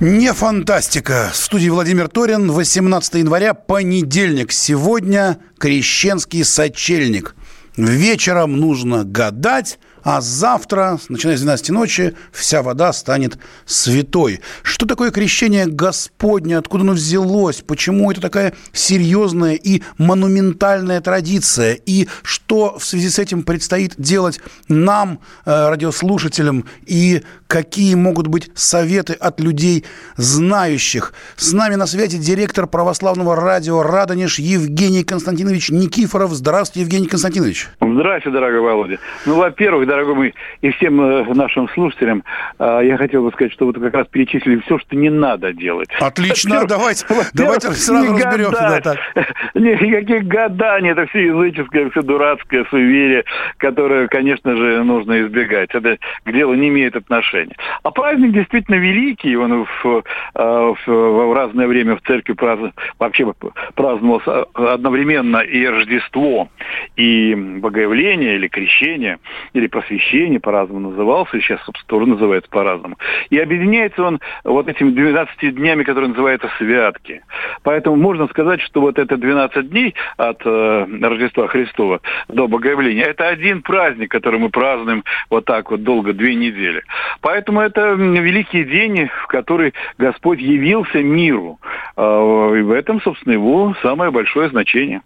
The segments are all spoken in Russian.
Не фантастика. В студии Владимир Торин. 18 января, понедельник. Сегодня крещенский сочельник. Вечером нужно гадать, а завтра, начиная с 12 ночи, вся вода станет святой. Что такое крещение Господне? Откуда оно взялось? Почему это такая серьезная и монументальная традиция? И что в связи с этим предстоит делать нам, э, радиослушателям, и какие могут быть советы от людей, знающих? С нами на связи директор православного радио «Радонеж» Евгений Константинович Никифоров. Здравствуйте, Евгений Константинович. Здравствуйте, дорогой Володя. Ну, во-первых, дорогой мой, и всем э, нашим слушателям, э, я хотел бы сказать, что вы как раз перечислили все, что не надо делать. Отлично, давайте, давайте сразу разберемся. Да, так. Никаких гаданий, это все языческое, все дурацкое суеверие, которое, конечно же, нужно избегать. Это к делу не имеет отношения. А праздник действительно великий, он в, э, в, в разное время в церкви празд... вообще праздновался одновременно и Рождество, и Богоявление, или Крещение, или просвещение, по-разному назывался, и сейчас, собственно, тоже называется по-разному. И объединяется он вот этими 12 днями, которые называются святки. Поэтому можно сказать, что вот это 12 дней от э, Рождества Христова до Богоявления, это один праздник, который мы празднуем вот так вот долго, две недели. Поэтому это великий день, в который Господь явился миру. Э, и в этом, собственно, его самое большое значение.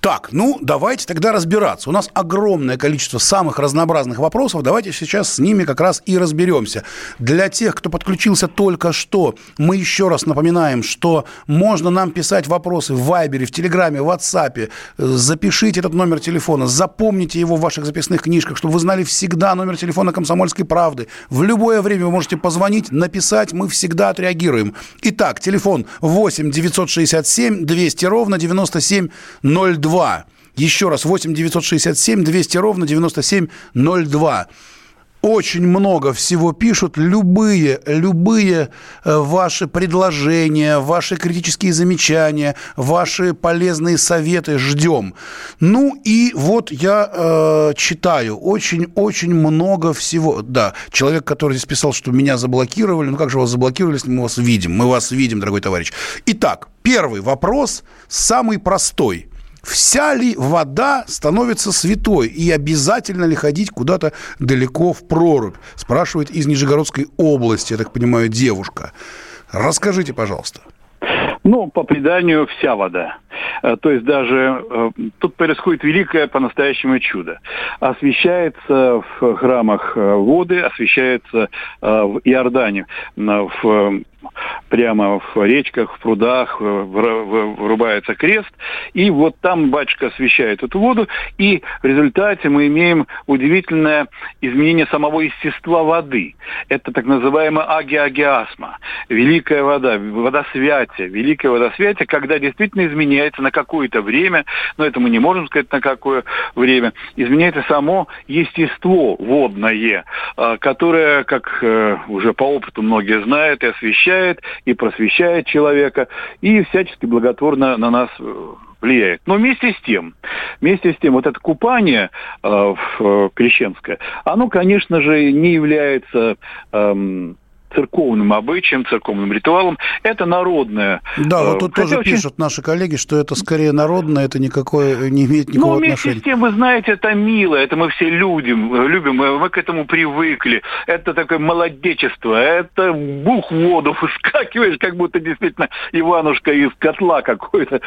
Так, ну давайте тогда разбираться. У нас огромное количество самых разнообразных вопросов. Давайте сейчас с ними как раз и разберемся. Для тех, кто подключился только что, мы еще раз напоминаем, что можно нам писать вопросы в Вайбере, в Телеграме, в WhatsApp. Запишите этот номер телефона, запомните его в ваших записных книжках, чтобы вы знали всегда номер телефона «Комсомольской правды». В любое время вы можете позвонить, написать, мы всегда отреагируем. Итак, телефон 8 967 200 ровно 9702. 02. Еще раз, 8 967 200 ровно 9702 очень много всего пишут. Любые, любые э, ваши предложения, ваши критические замечания, ваши полезные советы ждем. Ну и вот я э, читаю очень-очень много всего. Да, человек, который здесь писал, что меня заблокировали. Ну как же вас заблокировали, если мы вас видим? Мы вас видим, дорогой товарищ. Итак, первый вопрос, самый простой – Вся ли вода становится святой? И обязательно ли ходить куда-то далеко в прорубь? Спрашивает из Нижегородской области, я так понимаю, девушка. Расскажите, пожалуйста. Ну, по преданию, вся вода. Э, то есть даже э, тут происходит великое по-настоящему чудо. Освещается в храмах э, воды, освещается в Иордане, в прямо в речках, в прудах вырубается крест, и вот там батюшка освещает эту воду, и в результате мы имеем удивительное изменение самого естества воды. Это так называемая агиагиасма, великая вода, великая вода святия, когда действительно изменяется на какое-то время, но это мы не можем сказать на какое время, изменяется само естество водное, а, которое, как э, уже по опыту многие знают, и освещает, и просвещает человека, и всячески благотворно на нас э, влияет. Но вместе с тем, вместе с тем, вот это купание э, э, крещенское, оно, конечно же, не является э, церковным обычаем, церковным ритуалом. Это народное. Да, вот э, тут тоже очень... пишут наши коллеги, что это скорее народное, это никакое, не имеет никакого ну, вместе отношения. с тем, вы знаете, это мило, это мы все любим, любим, мы к этому привыкли. Это такое молодечество, это бух в воду выскакиваешь, как будто действительно Иванушка из котла какой-то.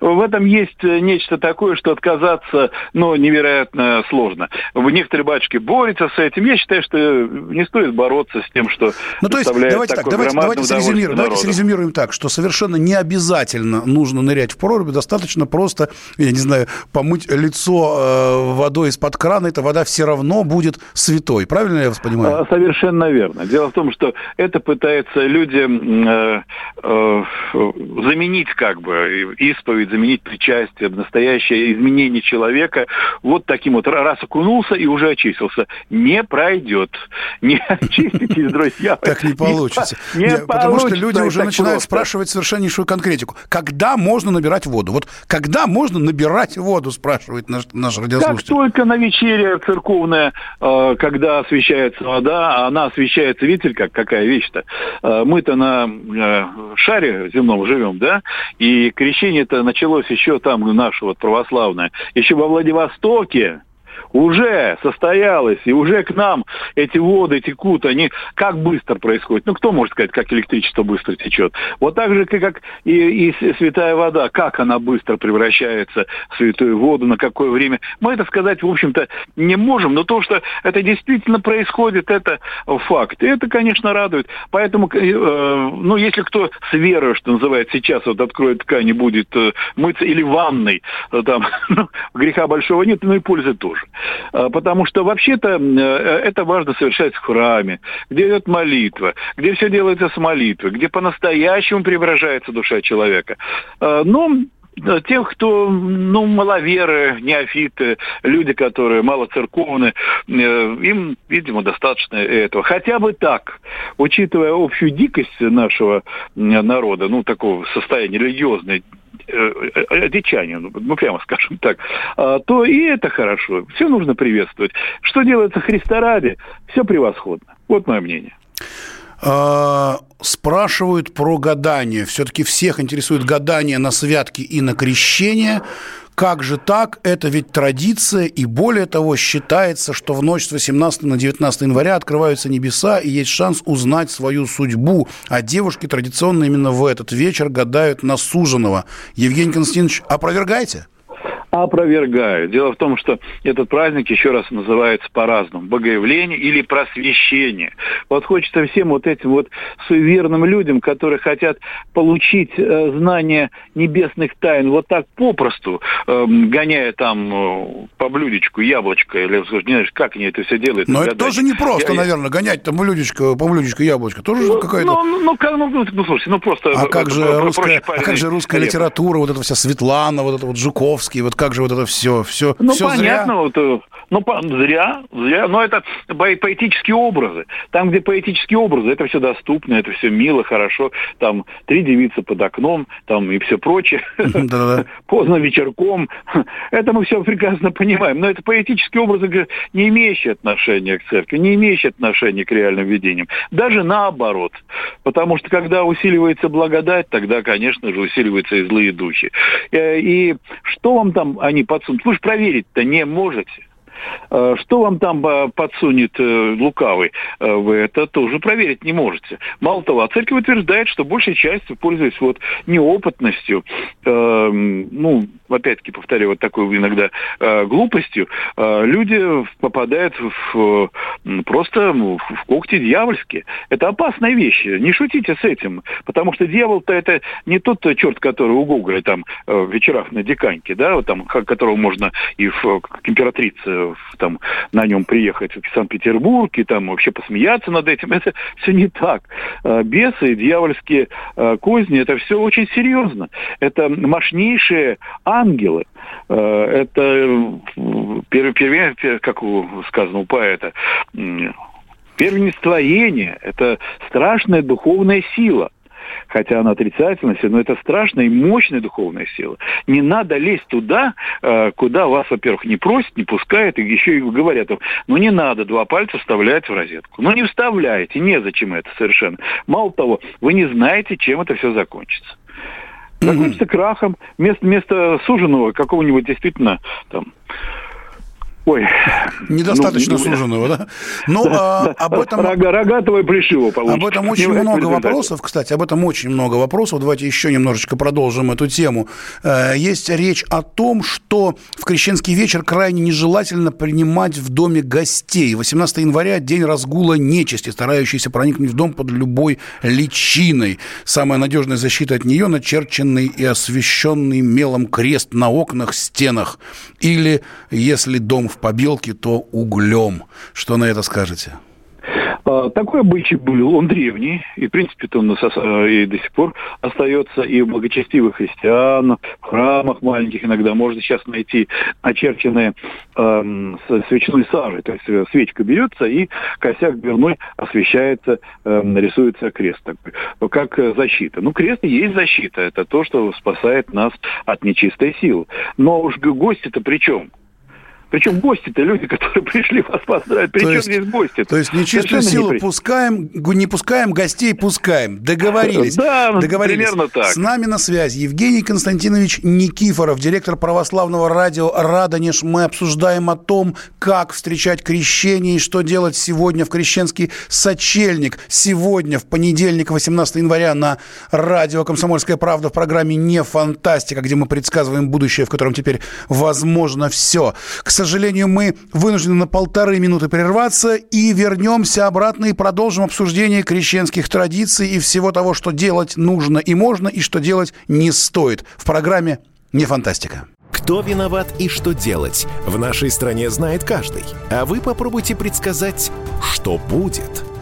В этом есть нечто такое, что отказаться, ну, невероятно сложно. Некоторые батюшки борются с этим. Я считаю, что не стоит бороться с тем, что Ну, то есть, давайте так, давайте, давайте срезюмируем, давайте срезюмируем так, что совершенно не обязательно нужно нырять в проруби, достаточно просто, я не знаю, помыть лицо э, водой из-под крана, эта вода все равно будет святой. Правильно я вас понимаю? А, совершенно верно. Дело в том, что это пытается люди э, э, заменить как бы исповедь, заменить причастие, настоящее изменение человека вот таким вот раз окунулся и уже очистился. Не пройдет. Не очиститесь, друзья. Так не получится. Не Потому что люди уже начинают спрашивать совершеннейшую конкретику. Когда можно набирать воду? Вот когда можно набирать воду, спрашивает наш, наш радиослушатель. Как только на вечере церковная, э, когда освещается вода, она освещается, видите, как какая вещь-то. Э, мы-то на э, шаре земном живем, да, и крещение-то началось еще там, наше вот православное, еще во Владивостоке, уже состоялось, и уже к нам эти воды текут, они как быстро происходит? Ну, кто может сказать, как электричество быстро течет? Вот так же, как и, и святая вода, как она быстро превращается в святую воду, на какое время. Мы это сказать, в общем-то, не можем, но то, что это действительно происходит, это факт. И это, конечно, радует. Поэтому, э, ну, если кто с верой, что называется, сейчас вот откроет ткань и будет э, мыться, или ванной, э, там, ну, греха большого нет, но и пользы тоже. А, потому что вообще-то э, это важно совершать в храме, где идет молитва, где все делается с молитвы, где по-настоящему преображается душа человека. А, но тех, кто, ну, маловеры, неофиты, люди, которые малоцерковны, э, им, видимо, достаточно этого. Хотя бы так, учитывая общую дикость нашего народа, ну, такого состояния религиозной одичание, ну, ну прямо скажем так, а, то и это хорошо. Все нужно приветствовать. Что делается Христа ради, все превосходно. Вот мое мнение. А, спрашивают про гадание. Все-таки всех интересует гадание на святки и на крещение. Как же так? Это ведь традиция, и более того, считается, что в ночь с 18 на 19 января открываются небеса, и есть шанс узнать свою судьбу. А девушки традиционно именно в этот вечер гадают на суженого. Евгений Константинович, опровергайте? Опровергаю. Дело в том, что этот праздник еще раз называется по-разному. Богоявление или просвещение. Вот хочется всем вот этим вот суеверным людям, которые хотят получить э, знания небесных тайн вот так попросту, э, гоняя там э, по блюдечку яблочко, или не знаешь, как они это все делают. Но это тоже не просто, я, наверное, гонять там блюдечко, по блюдечку яблочко. Тоже ну, какая-то... Ну, ну, ну, ну, ну, ну, слушайте, ну просто... А как же русская, а как же русская литература, вот эта вся Светлана, вот это вот Жуковский, вот как же вот это все, все, ну, все понятно, зря? Вот, э, ну, зря, зря, но это поэтические образы. Там, где поэтические образы, это все доступно, это все мило, хорошо. Там три девицы под окном, там и все прочее. Поздно вечерком. Это мы все прекрасно понимаем. Но это поэтические образы, не имеющие отношения к церкви, не имеющие отношения к реальным видениям. Даже наоборот. Потому что когда усиливается благодать, тогда, конечно же, усиливаются и злые духи. Э, и что вам там они подсунут? Вы же проверить-то не можете. Э, что вам там э, подсунет э, лукавый, вы это тоже проверить не можете. Мало того, а церковь утверждает, что большей частью, пользуясь вот неопытностью, ну, опять-таки, повторяю, вот такой иногда глупостью, люди попадают в, просто в когти дьявольские. Это опасная вещь. Не шутите с этим, потому что дьявол-то это не тот черт, который у Гоголя там в вечерах на диканьке, да, вот там, которого можно и в, к императрице там, на нем приехать в Санкт-Петербург и там вообще посмеяться над этим. Это все не так. А, бесы, дьявольские а, козни, это все очень серьезно. Это мощнейшие ангелы. А, это, как сказано у поэта, первенствоение. Это страшная духовная сила – хотя она отрицательная, но это страшная и мощная духовная сила. Не надо лезть туда, э, куда вас, во-первых, не просят, не пускают, и еще и говорят, ну не надо два пальца вставлять в розетку. Ну не вставляйте, незачем это совершенно. Мало того, вы не знаете, чем это все закончится. Закончится крахом, вместо, вместо суженого какого-нибудь действительно там Ой. Недостаточно ну, суженого, да? Ну, а, об этом... Рога, рогатого и плешивого получится. Об этом очень много вопросов, кстати, об этом очень много вопросов. Давайте еще немножечко продолжим эту тему. Э, есть речь о том, что в крещенский вечер крайне нежелательно принимать в доме гостей. 18 января – день разгула нечисти, старающейся проникнуть в дом под любой личиной. Самая надежная защита от нее – начерченный и освещенный мелом крест на окнах, стенах. Или, если дом в побелке, то углем. Что на это скажете? А, такой обычай был, он древний, и, в принципе, он э, и до сих пор остается и у благочестивых христиан, в храмах маленьких иногда можно сейчас найти очерченные э, свечной сажей, то есть э, свечка берется, и косяк дверной освещается, э, рисуется крест такой, как защита. Ну, крест и есть защита, это то, что спасает нас от нечистой силы. Но уж гости-то при чем? Причем гости-то люди, которые пришли вас поздравить. Причем есть, здесь гости? -то? То есть нечистую силу не пускаем, не пускаем, гостей пускаем. Договорились. Да, Договорились. примерно так. С нами на связи Евгений Константинович Никифоров, директор православного радио «Радонеж». Мы обсуждаем о том, как встречать крещение и что делать сегодня в крещенский сочельник. Сегодня, в понедельник, 18 января, на радио «Комсомольская правда» в программе «Не фантастика», где мы предсказываем будущее, в котором теперь возможно все. К сожалению, мы вынуждены на полторы минуты прерваться и вернемся обратно и продолжим обсуждение крещенских традиций и всего того, что делать нужно и можно, и что делать не стоит. В программе «Не фантастика». Кто виноват и что делать, в нашей стране знает каждый. А вы попробуйте предсказать, что будет –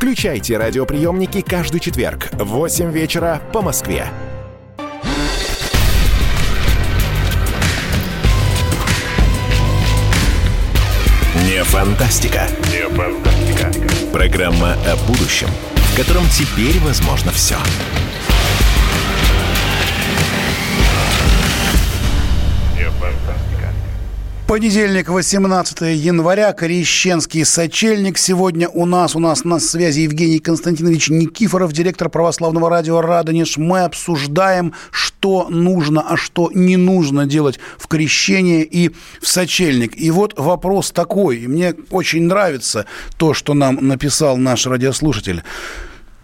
Включайте радиоприемники каждый четверг в 8 вечера по Москве. Не фантастика. Не фантастика. Программа о будущем, в котором теперь возможно все. Понедельник, 18 января, Крещенский сочельник. Сегодня у нас, у нас на связи Евгений Константинович Никифоров, директор православного радио «Радонеж». Мы обсуждаем, что нужно, а что не нужно делать в крещении и в сочельник. И вот вопрос такой, и мне очень нравится то, что нам написал наш радиослушатель.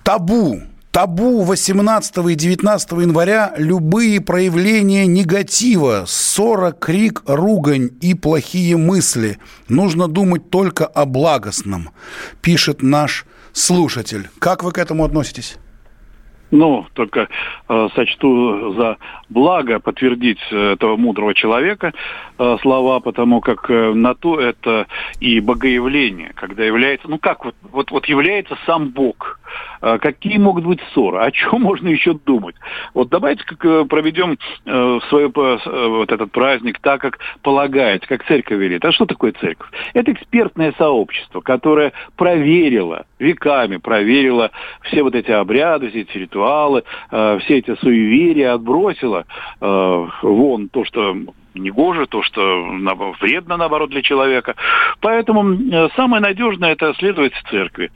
Табу табу 18 и 19 января любые проявления негатива, ссора, крик, ругань и плохие мысли. Нужно думать только о благостном, пишет наш слушатель. Как вы к этому относитесь? Ну, только э, сочту за благо подтвердить э, этого мудрого человека э, слова, потому как э, на то это и богоявление, когда является, ну как вот, вот, вот является сам Бог. Э, какие могут быть ссоры? О чем можно еще думать? Вот давайте как э, проведем э, свой, э, вот этот праздник так, как полагается, как церковь велит. А что такое церковь? Это экспертное сообщество, которое проверило, веками проверило все вот эти обряды, все эти ритуалы, э, все эти суеверия, отбросило э, вон то, что негоже, то, что вредно, наоборот, для человека. Поэтому э, самое надежное – это следовать церкви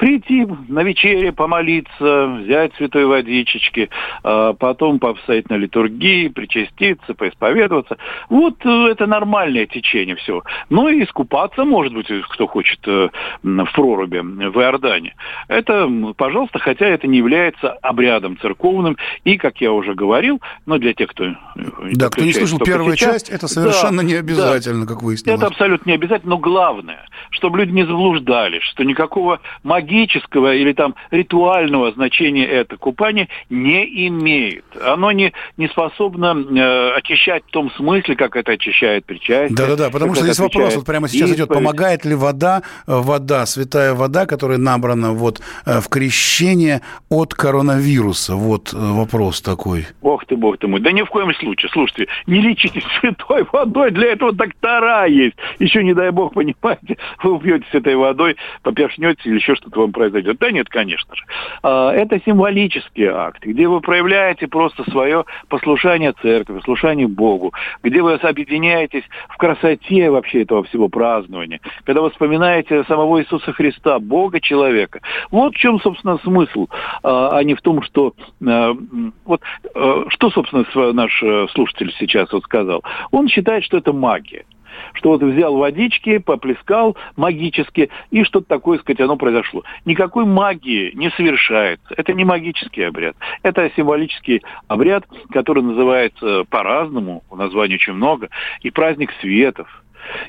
прийти на вечере, помолиться, взять святой водичечки, а потом пообстоять на литургии, причаститься, поисповедоваться. Вот э, это нормальное течение все. Ну и искупаться, может быть, кто хочет э, в проруби в Иордане. Это, пожалуйста, хотя это не является обрядом церковным. И, как я уже говорил, ну, для тех, кто... Да, кто не слышал, первая часть это совершенно да, не обязательно, да, как выяснилось. Это абсолютно не обязательно, но главное, чтобы люди не заблуждались, что никакого магического или там ритуального значения это купание не имеет. Оно не, не способно э, очищать в том смысле, как это очищает причастие. Да-да-да, потому что здесь вопрос вот прямо сейчас исповедь. идет, помогает ли вода, э, вода, святая вода, которая набрана вот э, в крещение от коронавируса? Вот э, вопрос такой. Бог ты, бог ты мой. Да ни в коем случае. Слушайте, не лечитесь святой водой, для этого доктора есть. Еще, не дай бог, понимаете, вы упьетесь этой водой, попершнетесь или еще что-то вам произойдет. Да нет, конечно же. А, это символические акты, где вы проявляете просто свое послушание церкви, послушание Богу, где вы объединяетесь в красоте вообще этого всего празднования, когда вы вспоминаете самого Иисуса Христа, Бога человека. Вот в чем, собственно, смысл, а, а не в том, что... А, вот что, собственно, наш э, слушатель сейчас вот сказал? Он считает, что это магия что вот взял водички, поплескал магически, и что-то такое, сказать, оно произошло. Никакой магии не совершается. Это не магический обряд. Это символический обряд, который называется по-разному, названий очень много, и праздник светов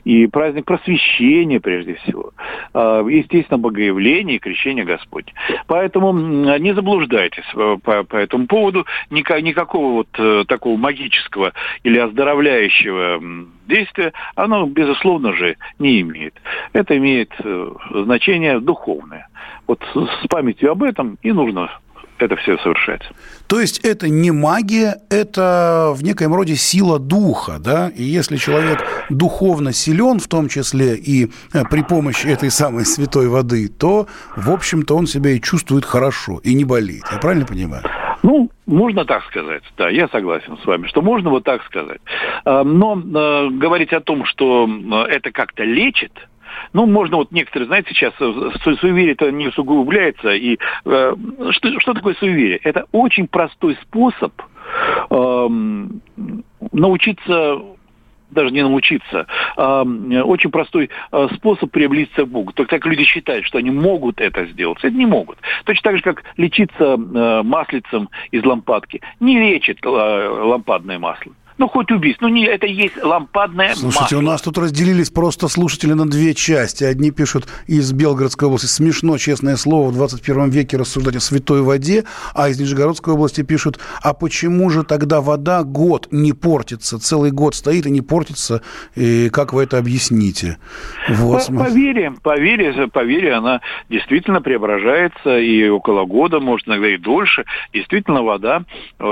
и праздник просвещения, прежде всего. А, естественно, богоявление и крещение Господне. Поэтому не заблуждайтесь э, по, по этому поводу. Никакого вот э, такого магического или оздоровляющего действия оно, безусловно же, не имеет. Это имеет э, значение духовное. Вот с памятью об этом и нужно это все совершать. То есть это не магия, это в некоем роде сила духа, да? И если человек духовно силен, в том числе и э, при помощи этой самой святой воды, то, в общем-то, он себя и чувствует хорошо, и не болеет. Я правильно понимаю? Ну, можно так сказать, да, я согласен с вами, что можно вот так сказать. А, но э, говорить о том, что э, это как-то лечит, ну, можно вот некоторые, знаете, сейчас суеверие-то не усугубляется. И э, что, что такое суеверие? Это очень простой способ э, научиться даже не научиться, а, очень простой а, способ приблизиться к Богу. Только так люди считают, что они могут это сделать. Это не могут. Точно так же, как лечиться а, маслицем из лампадки. Не лечит лампадное масло. Ну, хоть убийство. Ну, не, это есть лампадная Слушайте, масло. у нас тут разделились просто слушатели на две части. Одни пишут из Белгородской области, смешно, честное слово, в 21 веке рассуждать о святой воде, а из Нижегородской области пишут, а почему же тогда вода год не портится, целый год стоит и не портится, и как вы это объясните? Вот. По, по вере, по вере, по вере она действительно преображается, и около года, может, иногда и дольше. Действительно, вода,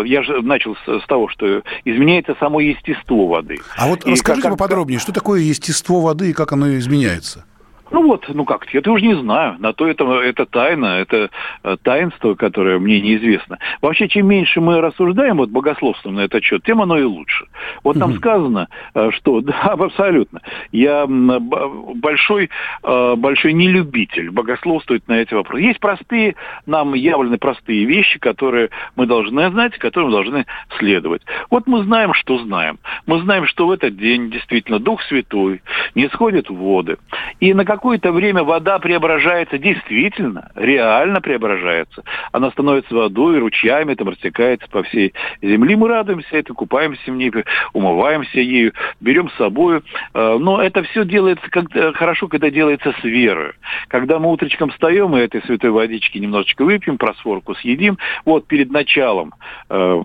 я же начал с того, что изменяется само естество воды. А вот и расскажите поподробнее, что такое естество воды и как оно изменяется? Ну вот, ну как, я уже не знаю. На то это, это тайна, это э, таинство, которое мне неизвестно. Вообще, чем меньше мы рассуждаем вот богословством на этот счет, тем оно и лучше. Вот там сказано, э, что, да, абсолютно, я большой, э, большой нелюбитель богословствовать на эти вопросы. Есть простые, нам явлены простые вещи, которые мы должны знать, которым должны следовать. Вот мы знаем, что знаем. Мы знаем, что в этот день действительно Дух Святой не сходит в воды. И на какое-то время вода преображается действительно, реально преображается. Она становится водой, ручьями там растекается по всей земле. Мы радуемся это, купаемся в ней, умываемся ею, берем с собой. Э, но это все делается когда, хорошо, когда делается с верой. Когда мы утречком встаем и этой святой водички немножечко выпьем, просворку съедим, вот перед началом э,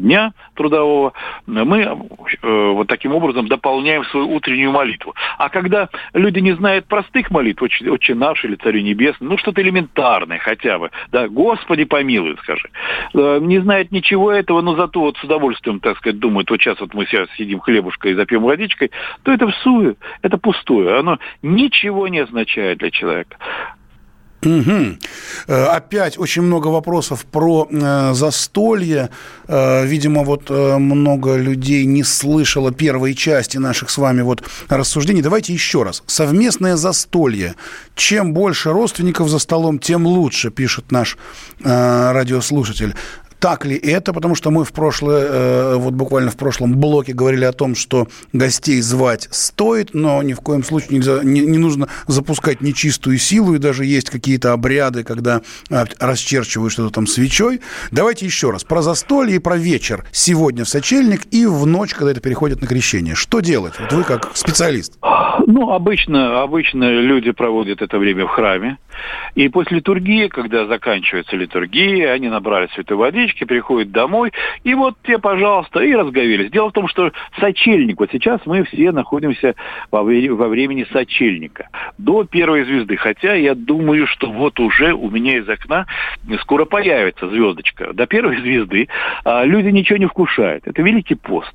дня трудового, мы э, вот таким образом дополняем свою утреннюю молитву. А когда люди не знают простых молитв, очень, очень наш или Царю Небесный, ну что-то элементарное хотя бы, да, Господи помилуй, скажи, э, не знает ничего этого, но зато вот с удовольствием, так сказать, думает, вот сейчас вот мы сейчас съедим хлебушкой и запьем водичкой, то это всую, это пустое, оно ничего не означает для человека. Угу. Опять очень много вопросов про э, застолье. Э, видимо, вот э, много людей не слышало первой части наших с вами вот рассуждений. Давайте еще раз. Совместное застолье. Чем больше родственников за столом, тем лучше, пишет наш э, радиослушатель. Так ли это? Потому что мы в прошлое, э, вот буквально в прошлом блоке говорили о том, что гостей звать стоит, но ни в коем случае нельзя, не, не нужно запускать нечистую силу, и даже есть какие-то обряды, когда а, расчерчивают что-то там свечой. Давайте еще раз про застолье и про вечер сегодня в сочельник и в ночь, когда это переходит на крещение. Что делать? Вот вы как специалист. Ну, обычно, обычно люди проводят это время в храме. И после литургии, когда заканчивается литургия, они набрали святой водички, приходят домой, и вот те, пожалуйста, и разговелись. Дело в том, что сочельник, вот сейчас мы все находимся во, во времени сочельника, до первой звезды. Хотя я думаю, что вот уже у меня из окна скоро появится звездочка. До первой звезды а, люди ничего не вкушают. Это Великий пост.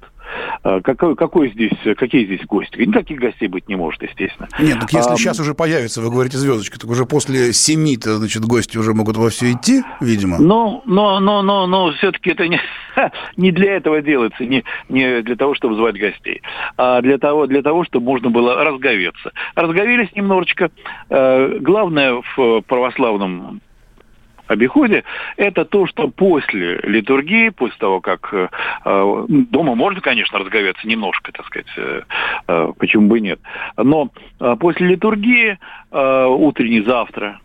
А, какой, какой здесь, какие здесь гости? Никаких гостей быть не может, естественно. Нет, так если а, сейчас уже появится, вы говорите, звездочка, так уже после семи-то, значит, гости уже могут во все идти, видимо? Ну, но, но, но, но все-таки это не, не для этого делается, не, не для того, чтобы звать гостей, а для того, для того, чтобы можно было разговеться. Разговелись немножечко. Э, главное в православном обиходе, это то, что после литургии, после того, как э, э дома можно, конечно, разговеться немножко, так сказать, э, э, почему бы и нет, но э, после литургии, э, утренней завтра,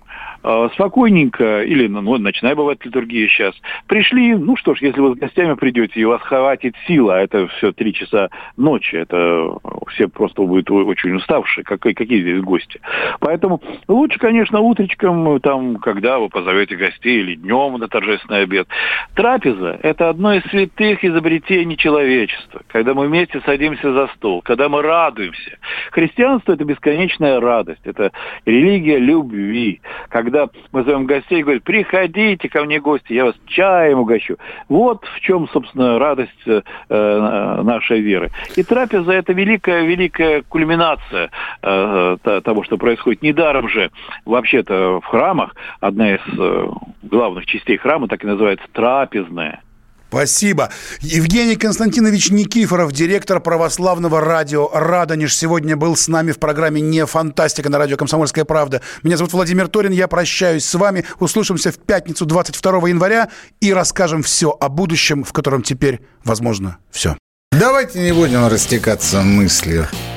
спокойненько, или, ну, ну, ночная бывает литургия сейчас, пришли, ну что ж, если вы с гостями придете, и вас хватит сила, а это все три часа ночи, это все просто будут очень уставшие, как, какие здесь гости. Поэтому лучше, конечно, утречком, там, когда вы позовете гостей, или днем на торжественный обед. Трапеза – это одно из святых изобретений человечества, когда мы вместе садимся за стол, когда мы радуемся. Христианство – это бесконечная радость, это религия любви, когда когда мы зовем гостей, говорят, приходите ко мне гости, я вас чаем угощу. Вот в чем, собственно, радость э, нашей веры. И трапеза – это великая-великая кульминация э, того, что происходит. Недаром же вообще-то в храмах одна из э, главных частей храма так и называется трапезная – Спасибо. Евгений Константинович Никифоров, директор православного радио «Радонеж», сегодня был с нами в программе «Не фантастика» на радио «Комсомольская правда». Меня зовут Владимир Торин, я прощаюсь с вами. Услышимся в пятницу 22 января и расскажем все о будущем, в котором теперь, возможно, все. Давайте не будем растекаться мыслью.